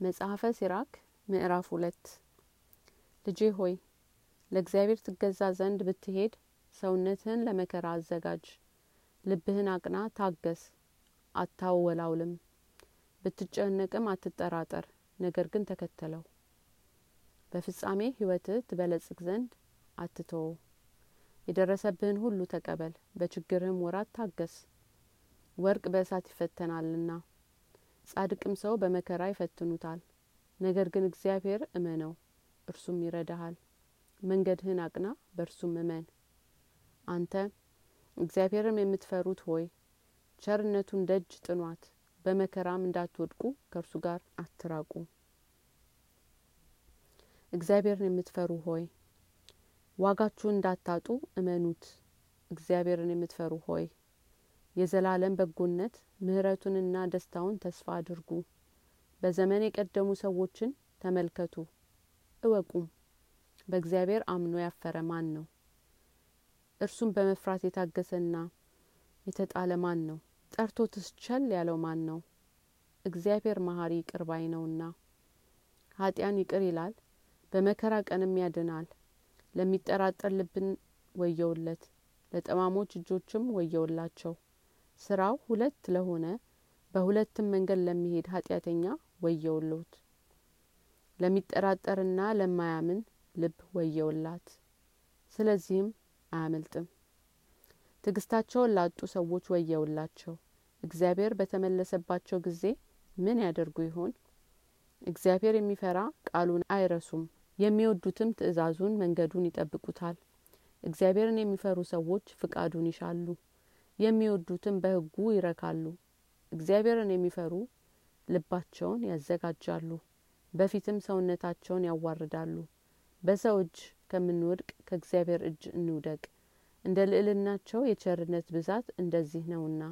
መጽሐፈ ሲራክ ምዕራፍ ሁለት። ልጄ ሆይ ለእግዚአብሔር ትገዛ ዘንድ ብትሄድ ሰውነትህን ለመከራ አዘጋጅ ልብህን አቅና ታገስ አታወላውልም። ብትጨነቅም አትጠራጠር ነገር ግን ተከተለው። በፍጻሜ ህይወትህ ትበለጽግ ዘንድ አትተወው። የደረሰብህን ሁሉ ተቀበል በችግርህም ወራት ታገስ። ወርቅ በእሳት ይፈተናልና ጻድቅም ሰው በመከራ ይፈትኑታል። ነገር ግን እግዚአብሔር እመነው እርሱም ይረዳሃል። መንገድህን አቅና በእርሱም እመን። አንተ እግዚአብሔርም የምትፈሩት ሆይ ቸርነቱን ደጅ ጥኗት በመከራም እንዳትወድቁ ከእርሱ ጋር አትራቁ። እግዚአብሔርን የምትፈሩ ሆይ ዋጋችሁን እንዳታጡ እመኑት። እግዚአብሔርን የምትፈሩ ሆይ የዘላለም በጎነት ምህረቱንና ደስታውን ተስፋ አድርጉ። በዘመን የቀደሙ ሰዎችን ተመልከቱ። እወቁም። በእግዚአብሔር አምኖ ያፈረ ማን ነው? እርሱም በመፍራት የታገሰና የተጣለ ማን ነው? ጠርቶትስ ቸል ያለው ማን ነው? እግዚአብሔር መሀሪ ይቅር ባይ ነውና። ኃጢያን ይቅር ይላል በመከራ ቀንም ያድናል። ለሚጠራጠር ልብን ወየውለት ለጠማሞች እጆችም ወየውላቸው ስራው ሁለት ለሆነ በሁለትም መንገድ ለሚሄድ ኃጢአተኛ ወየውሎት። ለሚጠራጠርና ለማያምን ልብ ወየውላት። ስለዚህም አያመልጥም። ትግስታቸውን ላጡ ሰዎች ወየውላቸው። እግዚአብሔር በተመለሰባቸው ጊዜ ምን ያደርጉ ይሆን? እግዚአብሔር የሚፈራ ቃሉን አይረሱም። የሚወዱትም ትእዛዙን መንገዱን ይጠብቁታል። እግዚአብሔርን የሚፈሩ ሰዎች ፍቃዱን ይሻሉ የሚወዱትም በህጉ ይረካሉ። እግዚአብሔርን የሚፈሩ ልባቸውን ያዘጋጃሉ በፊትም ሰውነታቸውን ያዋርዳሉ። በሰው እጅ ከምንወድቅ ከእግዚአብሔር እጅ እንውደቅ። እንደ ልዕልናቸው የቸርነት ብዛት እንደዚህ ነውና